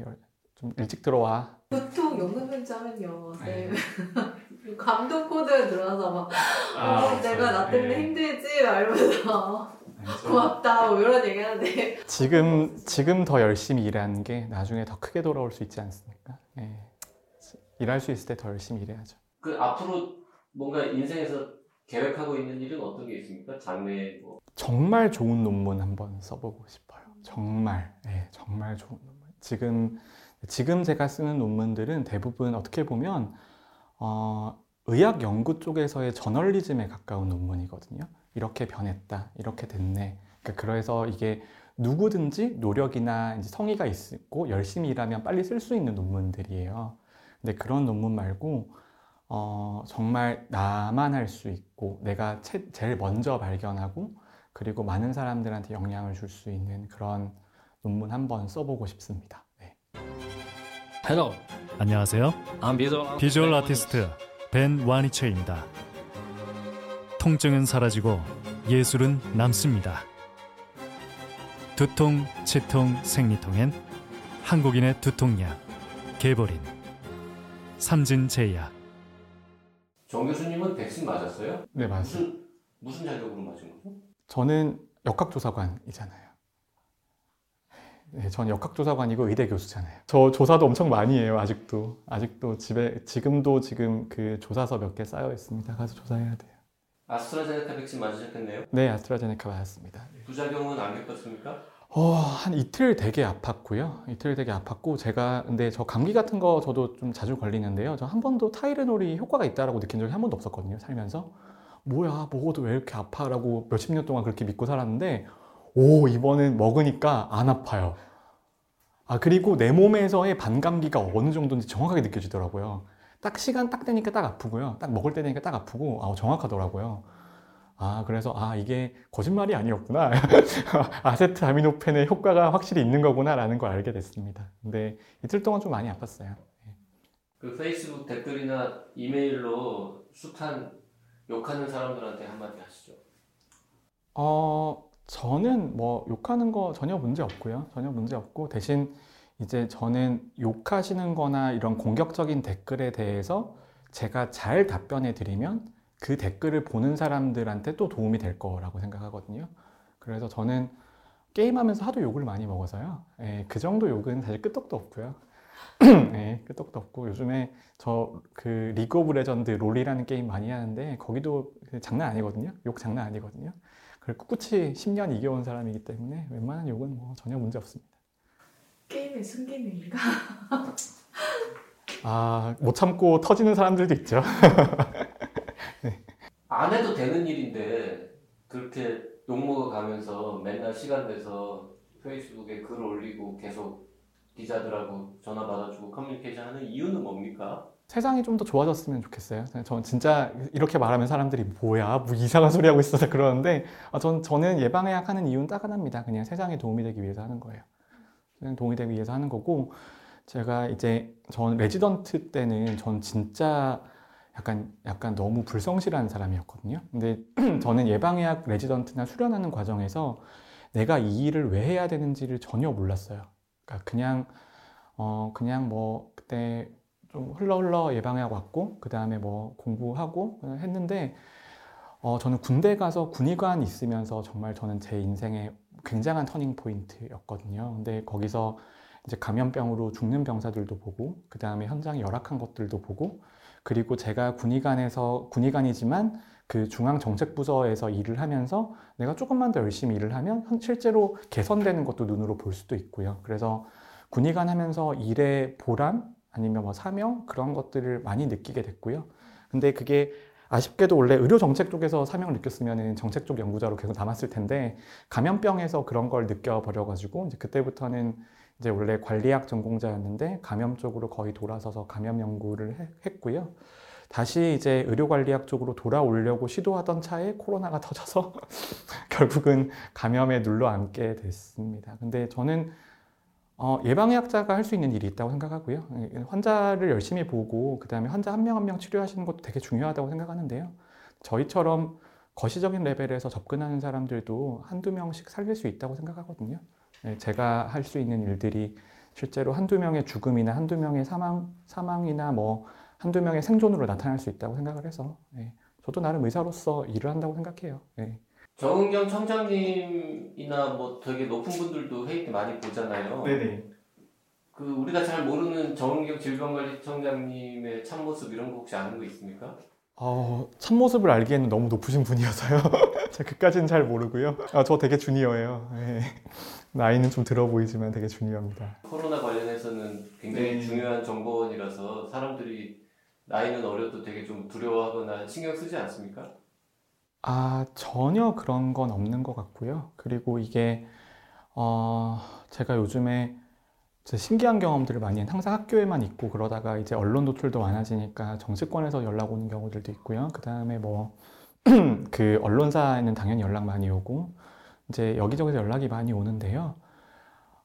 좀 일찍 들어와. 보통 영상 편지 하면요. 네. 네. 감동 코드 들어가서 막 아, 어, 내가 나 때문에 네. 힘들지 막 이러면서 고맙다 뭐 이런 얘기 하는데 지금 지금 더 열심히 일하는 게 나중에 더 크게 돌아올 수 있지 않습니까? 예. 일할 수 있을 때 더 열심히 일해야죠. 그 앞으로 뭔가 인생에서 계획하고 있는 일은 어떤 게 있습니까? 장래 뭐 정말 좋은 논문 한번 써보고 싶어요. 정말, 예, 정말 좋은 논문. 지금 지금 제가 쓰는 논문들은 대부분 어떻게 보면 어, 의학 연구 쪽에서의 저널리즘에 가까운 논문이거든요. 이렇게 변했다, 이렇게 됐네. 그러니까 그래서 이게 누구든지 노력이나 성의가 있고 열심히 일하면 빨리 쓸 수 있는 논문들이에요. 근데 그런 논문 말고 어, 정말 나만 할 수 있고 내가 채- 제일 먼저 발견하고 그리고 많은 사람들한테 영향을 줄 수 있는 그런 논문 한번 써보고 싶습니다. 네. Hello, 안녕하세요. I'm visual, 비주얼 아티스트 벤 와니체입니다. 통증은 사라지고 예술은 남습니다. 두통, 치통, 생리통엔 한국인의 두통약 개보린 삼진제약 정 교수님은 백신 맞았어요? 네, 맞습니다. 무슨 무슨 자격으로 맞은 거죠? 저는 역학조사관이잖아요. 네, 저는 역학조사관이고 의대 교수잖아요. 저 조사도 엄청 많이 해요, 아직도. 아직도 집에, 지금도 지금 그 조사서 몇 개 쌓여 있습니다. 가서 조사해야 돼요. 아스트라제네카 백신 맞으셨겠네요. 네, 아스트라제네카 맞았습니다. 부작용은 안 겪었습니까? 어, 한 이틀 되게 아팠고요. 이틀 되게 아팠고 제가 근데 저 감기 같은 거 저도 좀 자주 걸리는데요. 저 한 번도 타이레놀이 효과가 있다라고 느낀 적이 한 번도 없었거든요. 살면서 뭐야 먹어도 왜 이렇게 아파라고 몇십 년 동안 그렇게 믿고 살았는데 오 이번엔 먹으니까 안 아파요. 아 그리고 내 몸에서의 반감기가 어느 정도인지 정확하게 느껴지더라고요. 딱 시간 딱 되니까 딱 아프고요. 딱 먹을 때 되니까 딱 아프고 아 정확하더라고요. 아 그래서 아 이게 거짓말이 아니었구나. 아세트 아미노펜의 효과가 확실히 있는 거구나라는 걸 알게 됐습니다. 근데 이틀 동안 좀 많이 아팠어요. 그 페이스북 댓글이나 이메일로 숱한 욕하는 사람들한테 한마디 하시죠. 어, 저는 뭐 욕하는 거 전혀 문제 없고요. 전혀 문제 없고 대신 이제 저는 욕하시는 거나 이런 공격적인 댓글에 대해서 제가 잘 답변해 드리면 그 댓글을 보는 사람들한테 또 도움이 될 거라고 생각하거든요. 그래서 저는 게임하면서 하도 욕을 많이 먹어서요. 예, 그 정도 욕은 사실 끄떡도 없고요. 예, 끄떡도 없고 요즘에 저 그 리그 오브 레전드 롤이라는 게임 많이 하는데 거기도 그 장난 아니거든요. 욕 장난 아니거든요. 그걸 꿋꿋이 10년 이겨온 사람이기 때문에 웬만한 욕은 뭐 전혀 문제 없습니다. 게임의 순기능인가? 아, 못 참고 터지는 사람들도 있죠. 안 해도 되는 일인데 그렇게 욕먹어 가면서 맨날 시간 내서 페이스북에 글 올리고 계속 기자들하고 전화 받아주고 커뮤니케이션 하는 이유는 뭡니까? 세상이 좀 더 좋아졌으면 좋겠어요. 저는 진짜 이렇게 말하면 사람들이 뭐야, 뭐 이상한 소리 하고 있어서 그러는데, 아, 전, 저는 예방의학 하는 이유는 딱 하나입니다. 그냥 세상에 도움이 되기 위해서 하는 거예요. 세상에 도움이 되기 위해서 하는 거고, 제가 이제 전 레지던트 때는 전 진짜 약간, 약간 너무 불성실한 사람이었거든요. 근데 저는 예방의학 레지던트나 수련하는 과정에서 내가 이 일을 왜 해야 되는지를 전혀 몰랐어요. 그러니까 그냥, 어, 그냥 뭐, 그때 좀 흘러 흘러 예방의학 왔고 그 다음에 뭐 공부하고 했는데 어, 저는 군대 가서 군의관 있으면서 정말 저는 제 인생의 굉장한 터닝 포인트였거든요. 근데 거기서 이제 감염병으로 죽는 병사들도 보고 그 다음에 현장에 열악한 것들도 보고 그리고 제가 군의관에서 군의관이지만 그 중앙정책부서에서 일을 하면서 내가 조금만 더 열심히 일을 하면 실제로 개선되는 것도 눈으로 볼 수도 있고요. 그래서 군의관 하면서 일의 보람 아니면 뭐 사명 그런 것들을 많이 느끼게 됐고요. 근데 그게 아쉽게도 원래 의료 정책 쪽에서 사명을 느꼈으면 정책 쪽 연구자로 계속 남았을 텐데 감염병에서 그런 걸 느껴버려가지고 이제 그때부터는 이제 원래 관리학 전공자였는데 감염 쪽으로 거의 돌아서서 감염 연구를 해- 했고요. 다시 이제 의료관리학 쪽으로 돌아오려고 시도하던 차에 코로나가 터져서 결국은 감염에 눌러 앉게 됐습니다. 근데 저는 어, 예방의학자가 할 수 있는 일이 있다고 생각하고요. 환자를 열심히 보고 그 다음에 환자 한 명 한 명 치료하시는 것도 되게 중요하다고 생각하는데요. 저희처럼 거시적인 레벨에서 접근하는 사람들도 한두 명씩 살릴 수 있다고 생각하거든요. 네, 제가 할 수 있는 일들이 실제로 한두 명의 죽음이나 한두 명의 사망, 사망이나 뭐 한두 명의 생존으로 나타날 수 있다고 생각을 해서 네, 저도 나름 의사로서 일을 한다고 생각해요. 네. 정은경 청장님이나 뭐 되게 높은 분들도 회의 때 많이 보잖아요. 네네. 그 우리가 잘 모르는 정은경 질병관리청장님의 참모습 이런 거 혹시 아는 거 있습니까? 어, 참모습을 알기에는 너무 높으신 분이어서요. 제가 그까지는 잘 모르고요. 아, 저 되게 주니어예요. 네. 나이는 좀 들어 보이지만 되게 주니어입니다. 코로나 관련해서는 굉장히 네. 중요한 정보원이라서 사람들이 나이는 어려도 되게 좀 두려워하거나 신경 쓰지 않습니까? 아, 전혀 그런 건 없는 것 같고요. 그리고 이게, 어, 제가 요즘에 제 신기한 경험들을 많이, 항상 학교에만 있고 그러다가 이제 언론 노출도 많아지니까 정치권에서 연락 오는 경우들도 있고요. 그 다음에 뭐, 그 언론사에는 당연히 연락 많이 오고, 이제 여기저기서 연락이 많이 오는데요.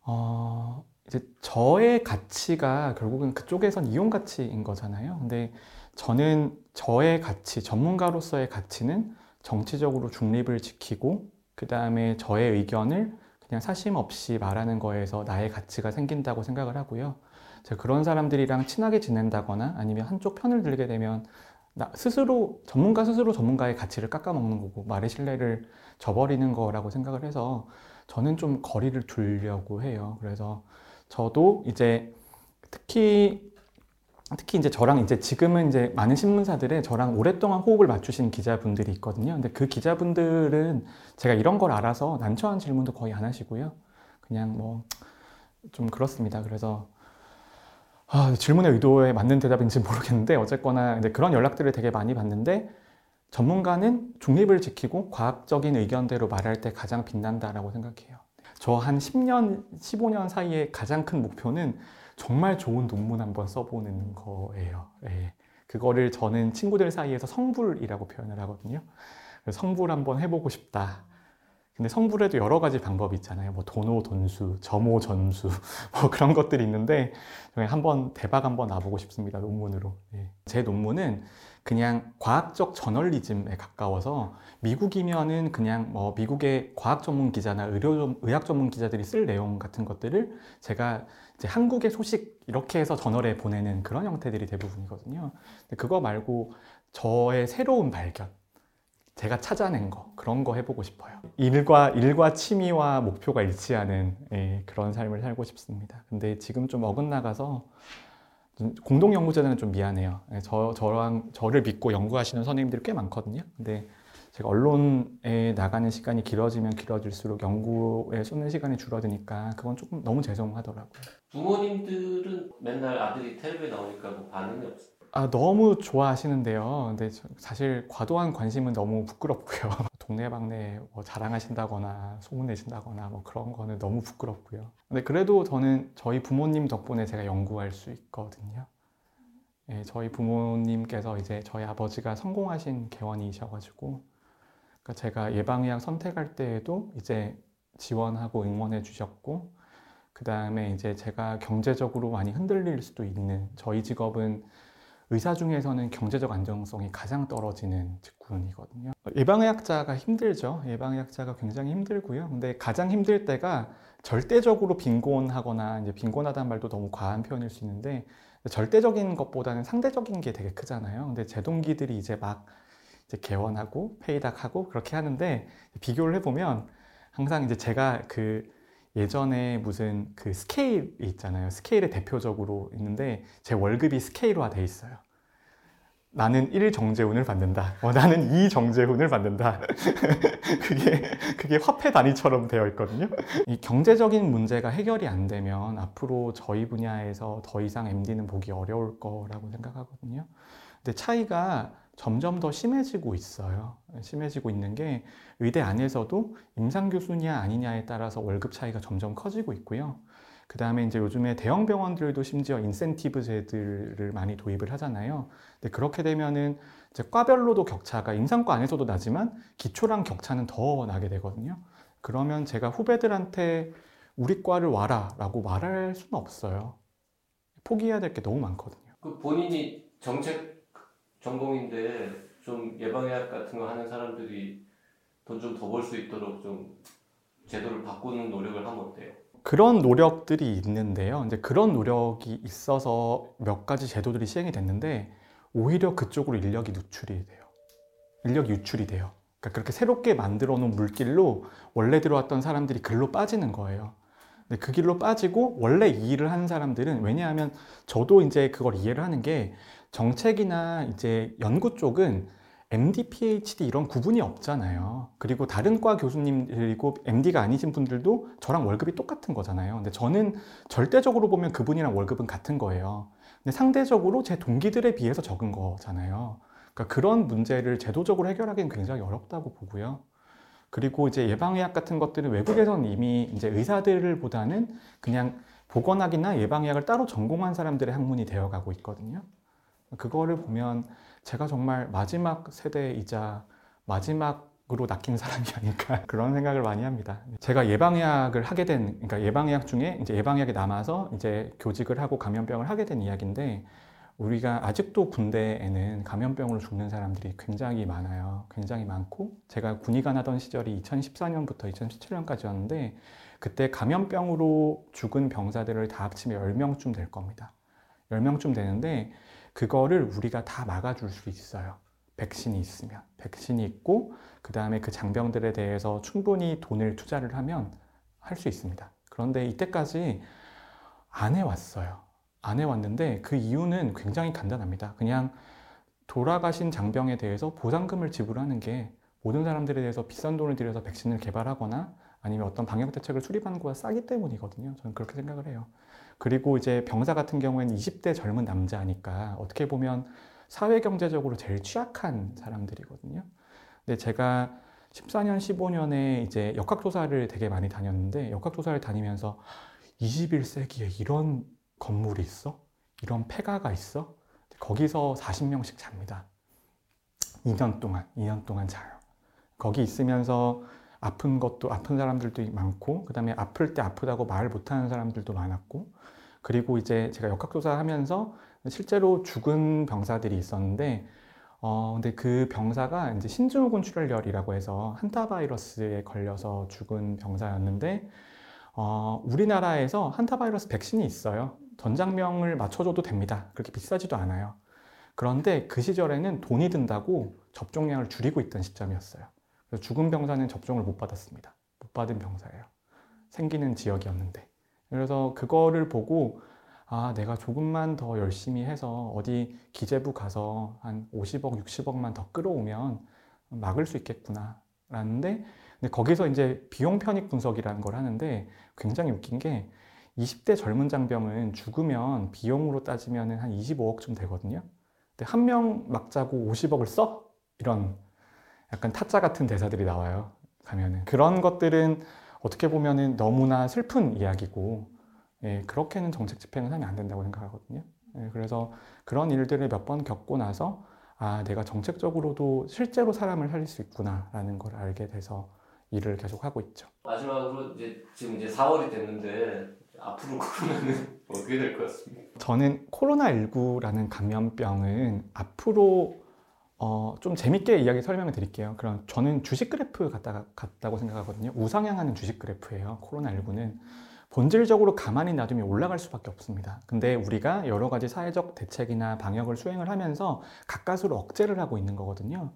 어, 이제 저의 가치가 결국은 그쪽에선 이용 가치인 거잖아요. 근데 저는 저의 가치, 전문가로서의 가치는 정치적으로 중립을 지키고 그 다음에 저의 의견을 그냥 사심 없이 말하는 거에서 나의 가치가 생긴다고 생각을 하고요. 제가 그런 사람들이랑 친하게 지낸다거나 아니면 한쪽 편을 들게 되면 나 스스로 전문가 스스로 전문가의 가치를 깎아먹는 거고 말의 신뢰를 저버리는 거라고 생각을 해서 저는 좀 거리를 두려고 해요. 그래서 저도 이제 특히 특히 이제 저랑 이제 지금은 이제 많은 신문사들에 저랑 오랫동안 호흡을 맞추신 기자분들이 있거든요. 근데 그 기자분들은 제가 이런 걸 알아서 난처한 질문도 거의 안 하시고요. 그냥 뭐 좀 그렇습니다. 그래서 아, 질문의 의도에 맞는 대답인지 모르겠는데 어쨌거나 이제 그런 연락들을 되게 많이 받는데 전문가는 중립을 지키고 과학적인 의견대로 말할 때 가장 빛난다라고 생각해요. 저 한 10년, 15년 사이에 가장 큰 목표는 정말 좋은 논문 한번 써보는 거예요. 예. 그거를 저는 친구들 사이에서 성불이라고 표현을 하거든요. 성불 한번 해보고 싶다. 근데 성불에도 여러 가지 방법이 있잖아요. 뭐 도노 돈수, 점오 전수, 뭐 그런 것들이 있는데 저는 한번 대박 한번 나보고 싶습니다. 논문으로. 예. 제 논문은 그냥 과학적 저널리즘에 가까워서 미국이면은 그냥 뭐 미국의 과학 전문 기자나 의료 전- 의학 전문 기자들이 쓸 내용 같은 것들을 제가 이제 한국의 소식 이렇게 해서 저널에 보내는 그런 형태들이 대부분이거든요. 근데 그거 말고 저의 새로운 발견, 제가 찾아낸 거 그런 거 해보고 싶어요. 일과 일과 취미와 목표가 일치하는 예, 그런 삶을 살고 싶습니다. 근데 지금 좀 어긋나가서 공동 연구자는 좀 미안해요. 예, 저 저랑 저를 믿고 연구하시는 선생님들이 꽤 많거든요. 근데 제가 언론에 나가는 시간이 길어지면 길어질수록 연구에 쏟는 시간이 줄어드니까 그건 조금 너무 죄송하더라고요. 부모님들은 맨날 아들이 텔레비에 나오니까 뭐 반응이 없어요. 아, 너무 좋아하시는데요. 근데 저- 사실 과도한 관심은 너무 부끄럽고요. 동네방네 뭐 자랑하신다거나 소문내신다거나 뭐 그런 거는 너무 부끄럽고요. 근데 그래도 저는 저희 부모님 덕분에 제가 연구할 수 있거든요. 예, 저희 부모님께서 이제 저희 아버지가 성공하신 개원이셔가지고 그러니까 제가 예방의학 선택할 때에도 이제 지원하고 응원해 주셨고 그 다음에 이제 제가 경제적으로 많이 흔들릴 수도 있는 저희 직업은 의사 중에서는 경제적 안정성이 가장 떨어지는 직군이거든요. 예방의학자가 힘들죠. 예방의학자가 굉장히 힘들고요. 근데 가장 힘들 때가 절대적으로 빈곤하거나 이제 빈곤하다는 말도 너무 과한 표현일 수 있는데 절대적인 것보다는 상대적인 게 되게 크잖아요. 근데 제 동기들이 이제 막 이제 개원하고 페이닥하고 그렇게 하는데 비교를 해보면 항상 이제 제가 그 예전에 무슨 그 스케일이 있잖아요. 스케일에 대표적으로 있는데 제 월급이 스케일화 돼 있어요. 나는 1 정재훈을 받는다. 어, 나는 2 정재훈을 받는다. 그게 그게 화폐 단위처럼 되어 있거든요. 이 경제적인 문제가 해결이 안 되면 앞으로 저희 분야에서 더 이상 MD는 보기 어려울 거라고 생각하거든요. 근데 차이가 점점 더 심해지고 있어요. 심해지고 있는 게 의대 안에서도 임상 교수냐 아니냐에 따라서 월급 차이가 점점 커지고 있고요. 그 다음에 이제 요즘에 대형 병원들도 심지어 인센티브 제들을 많이 도입을 하잖아요. 근데 그렇게 되면은 이제 과별로도 격차가 임상과 안에서도 나지만 기초랑 격차는 더 나게 되거든요. 그러면 제가 후배들한테 우리 과를 와라 라고 말할 수는 없어요. 포기해야 될 게 너무 많거든요. 그 본인이 정책 전공인데 좀 예방의학 같은 거 하는 사람들이 돈 좀 더 벌 수 있도록 좀 제도를 바꾸는 노력을 하면 어때요? 그런 노력들이 있는데요. 이제 그런 노력이 있어서 몇 가지 제도들이 시행이 됐는데 오히려 그쪽으로 인력이 누출이 돼요. 인력이 유출이 돼요. 그러니까 그렇게 새롭게 만들어 놓은 물길로 원래 들어왔던 사람들이 글로 빠지는 거예요. 근데 그 길로 빠지고 원래 이 일을 하는 사람들은 왜냐하면 저도 이제 그걸 이해를 하는 게 정책이나 이제 연구 쪽은 MD, PhD 이런 구분이 없잖아요. 그리고 다른 과 교수님들이고 MD가 아니신 분들도 저랑 월급이 똑같은 거잖아요. 근데 저는 절대적으로 보면 그분이랑 월급은 같은 거예요. 근데 상대적으로 제 동기들에 비해서 적은 거잖아요. 그러니까 그런 문제를 제도적으로 해결하기는 굉장히 어렵다고 보고요. 그리고 이제 예방의학 같은 것들은 외국에서는 이미 이제 의사들보다는 그냥 보건학이나 예방의학을 따로 전공한 사람들의 학문이 되어가고 있거든요. 그거를 보면 제가 정말 마지막 세대이자 마지막으로 낚인 사람이 아닐까 그런 생각을 많이 합니다. 제가 예방의학을 하게 된, 그러니까 예방의학 중에 이제 예방의학이 남아서 이제 교직을 하고 감염병을 하게 된 이야기인데 우리가 아직도 군대에는 감염병으로 죽는 사람들이 굉장히 많아요. 굉장히 많고 제가 군의관 하던 시절이 2014년부터 2017년까지였는데 그때 감염병으로 죽은 병사들을 다 합치면 10명쯤 될 겁니다. 10명쯤 되는데 그거를 우리가 다 막아줄 수 있어요. 백신이 있으면. 백신이 있고 그 다음에 그 장병들에 대해서 충분히 돈을 투자를 하면 할 수 있습니다. 그런데 이때까지 안 해왔어요. 안 해왔는데 그 이유는 굉장히 간단합니다. 그냥 돌아가신 장병에 대해서 보상금을 지불하는 게 모든 사람들에 대해서 비싼 돈을 들여서 백신을 개발하거나 아니면 어떤 방역 대책을 수립하는 것보다 싸기 때문이거든요. 저는 그렇게 생각을 해요. 그리고 이제 병사 같은 경우에는 20대 젊은 남자니까 어떻게 보면 사회 경제적으로 제일 취약한 사람들이거든요. 근데 제가 14년, 15년에 이제 역학조사를 되게 많이 다녔는데 역학조사를 다니면서 21세기에 이런 건물이 있어? 이런 폐가가 있어? 거기서 40명씩 잡니다. 2년 동안, 2년 동안 자요. 거기 있으면서 아픈 것도, 아픈 사람들도 많고, 그 다음에 아플 때 아프다고 말 못하는 사람들도 많았고, 그리고 이제 제가 역학조사 하면서 실제로 죽은 병사들이 있었는데, 어, 근데 그 병사가 이제 신증후군 출혈열이라고 해서 한타 바이러스에 걸려서 죽은 병사였는데, 어, 우리나라에서 한타 바이러스 백신이 있어요. 전장명을 맞춰줘도 됩니다. 그렇게 비싸지도 않아요. 그런데 그 시절에는 돈이 든다고 접종량을 줄이고 있던 시점이었어요. 그래서 죽은 병사는 접종을 못 받았습니다. 못 받은 병사예요. 생기는 지역이었는데. 그래서 그거를 보고 아, 내가 조금만 더 열심히 해서 어디 기재부 가서 한 50억, 60억만 더 끌어오면 막을 수 있겠구나. 라는데, 근데 거기서 이제 비용 편익 분석이라는 걸 하는데 굉장히 웃긴 게 20대 젊은 장병은 죽으면 비용으로 따지면 한 25억쯤 되거든요. 근데 한 명 막자고 50억을 써? 이런 약간 타짜 같은 대사들이 나와요. 가면은. 그런 것들은 어떻게 보면은 너무나 슬픈 이야기고, 예, 그렇게는 정책 집행을 하면 안 된다고 생각하거든요. 예, 그래서 그런 일들을 몇 번 겪고 나서, 아, 내가 정책적으로도 실제로 사람을 살릴 수 있구나라는 걸 알게 돼서 일을 계속 하고 있죠. 마지막으로 이제 지금 이제 4월이 됐는데 앞으로 코로나는 어떻게 될 것 같습니까? 저는 코로나 19라는 감염병은 앞으로 어, 좀 재밌게 이야기 설명을 드릴게요. 그럼 저는 주식 그래프 같다, 같다고 생각하거든요. 우상향하는 주식 그래프예요. 코로나19는. 본질적으로 가만히 놔두면 올라갈 수밖에 없습니다. 근데 우리가 여러 가지 사회적 대책이나 방역을 수행을 하면서 가까스로 억제를 하고 있는 거거든요.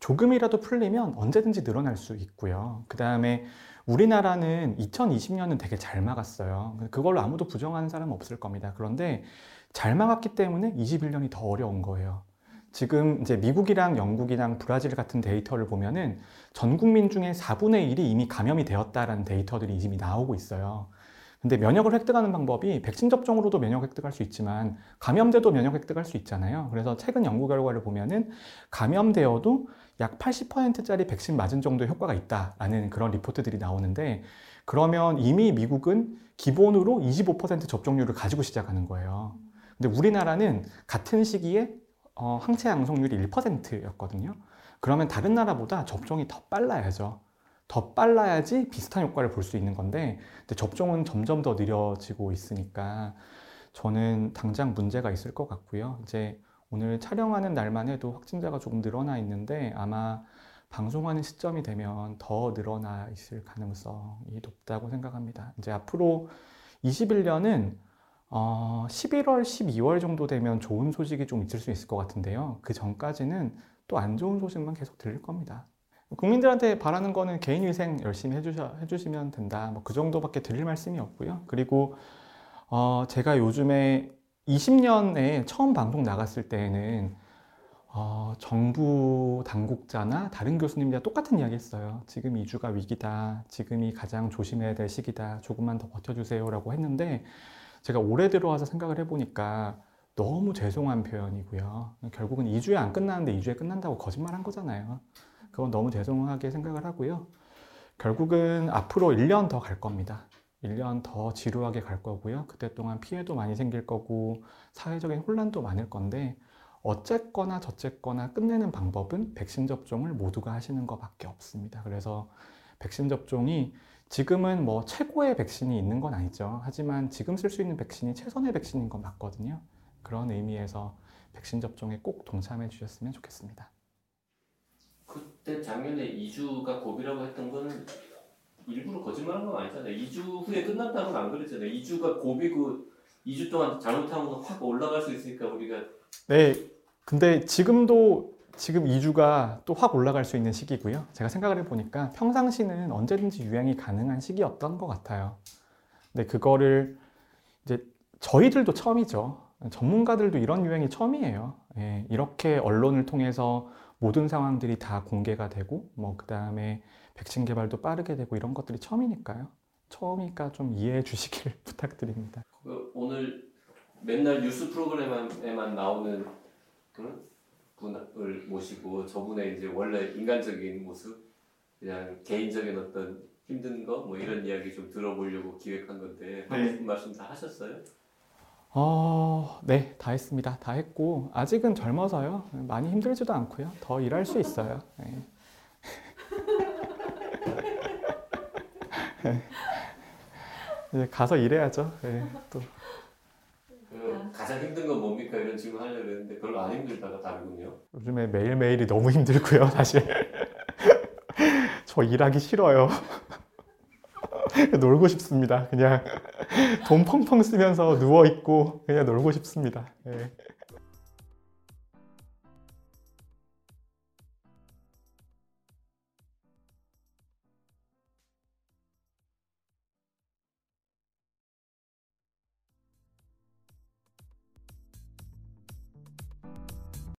조금이라도 풀리면 언제든지 늘어날 수 있고요. 그 다음에 우리나라는 2020년은 되게 잘 막았어요. 그걸로 아무도 부정하는 사람은 없을 겁니다. 그런데 잘 막았기 때문에 21년이 더 어려운 거예요. 지금 이제 미국이랑 영국이랑 브라질 같은 데이터를 보면은 전 국민 중에 4분의 1이 이미 감염이 되었다라는 데이터들이 이미 나오고 있어요. 근데 면역을 획득하는 방법이 백신 접종으로도 면역 획득할 수 있지만 감염돼도 면역 획득할 수 있잖아요. 그래서 최근 연구 결과를 보면은 감염되어도 약 80%짜리 백신 맞은 정도의 효과가 있다라는 그런 리포트들이 나오는데 그러면 이미 미국은 기본으로 25% 접종률을 가지고 시작하는 거예요. 근데 우리나라는 같은 시기에 어, 항체 양성률이 1%였거든요. 그러면 다른 나라보다 접종이 더 빨라야죠. 더 빨라야지 비슷한 효과를 볼 수 있는 건데 접종은 점점 더 느려지고 있으니까 저는 당장 문제가 있을 것 같고요. 이제 오늘 촬영하는 날만 해도 확진자가 조금 늘어나 있는데 아마 방송하는 시점이 되면 더 늘어나 있을 가능성이 높다고 생각합니다. 이제 앞으로 21년은 어, 11월, 12월 정도 되면 좋은 소식이 좀 있을 수 있을 것 같은데요. 그 전까지는 또 안 좋은 소식만 계속 들릴 겁니다. 국민들한테 바라는 거는 개인 위생 열심히 해주셔, 해주시면 된다. 뭐 그 정도밖에 드릴 말씀이 없고요. 그리고 어, 제가 요즘에 20년에 처음 방송 나갔을 때에는 어, 정부 당국자나 다른 교수님들과 똑같은 이야기 했어요. 지금 2주가 위기다. 지금이 가장 조심해야 될 시기다. 조금만 더 버텨주세요. 라고 했는데 제가 올해 들어와서 생각을 해보니까 너무 죄송한 표현이고요. 결국은 2주에 안 끝나는데 2주에 끝난다고 거짓말 한 거잖아요. 그건 너무 죄송하게 생각을 하고요. 결국은 앞으로 1년 더 갈 겁니다. 1년 더 지루하게 갈 거고요. 그때 동안 피해도 많이 생길 거고 사회적인 혼란도 많을 건데 어쨌거나 저쨌거나 끝내는 방법은 백신 접종을 모두가 하시는 것밖에 없습니다. 그래서 백신 접종이 지금은 뭐 최고의 백신이 있는 건 아니죠. 하지만 지금 쓸 수 있는 백신이 최선의 백신인 건 맞거든요. 그런 의미에서 백신 접종에 꼭 동참해 주셨으면 좋겠습니다. 그때 작년에 2주가 고비라고 했던 거는 일부러 거짓말한 건 아니잖아요. 2주 후에 끝난다고는 안 그랬잖아요. 2주가 고비고 2주 동안 잘못하면 확 올라갈 수 있으니까 우리가 네, 근데 지금도 지금 2주가 또 확 올라갈 수 있는 시기고요. 제가 생각을 해보니까 평상시는 언제든지 유행이 가능한 시기였던 것 같아요. 근데 그거를 이제 저희들도 처음이죠. 전문가들도 이런 유행이 처음이에요. 예, 이렇게 언론을 통해서 모든 상황들이 다 공개가 되고, 뭐, 그 다음에 백신 개발도 빠르게 되고 이런 것들이 처음이니까요. 처음이니까 좀 이해해 주시길 부탁드립니다. 그 오늘 맨날 뉴스 프로그램에만 나오는 응? 분을 모시고 저분의 이제 원래 인간적인 모습, 그냥 개인적인 어떤 힘든 거 뭐 이런 이야기 좀 들어보려고 기획한 건데 하고 싶은 말씀 다 하셨어요? 어, 네, 다 했습니다. 다 했고, 아직은 젊어서요. 많이 힘들지도 않고요. 더 일할 수 있어요. 네. 이제 가서 일해야죠. 네, 또. 그 가장 힘든 건 뭡니까 이런 질문 하려고 했는데 별로 안 힘들다가 다르군요. 요즘에 매일매일이 너무 힘들고요, 사실. 저 일하기 싫어요. 놀고 싶습니다. 그냥 돈 펑펑 쓰면서 누워있고 그냥 놀고 싶습니다. 네.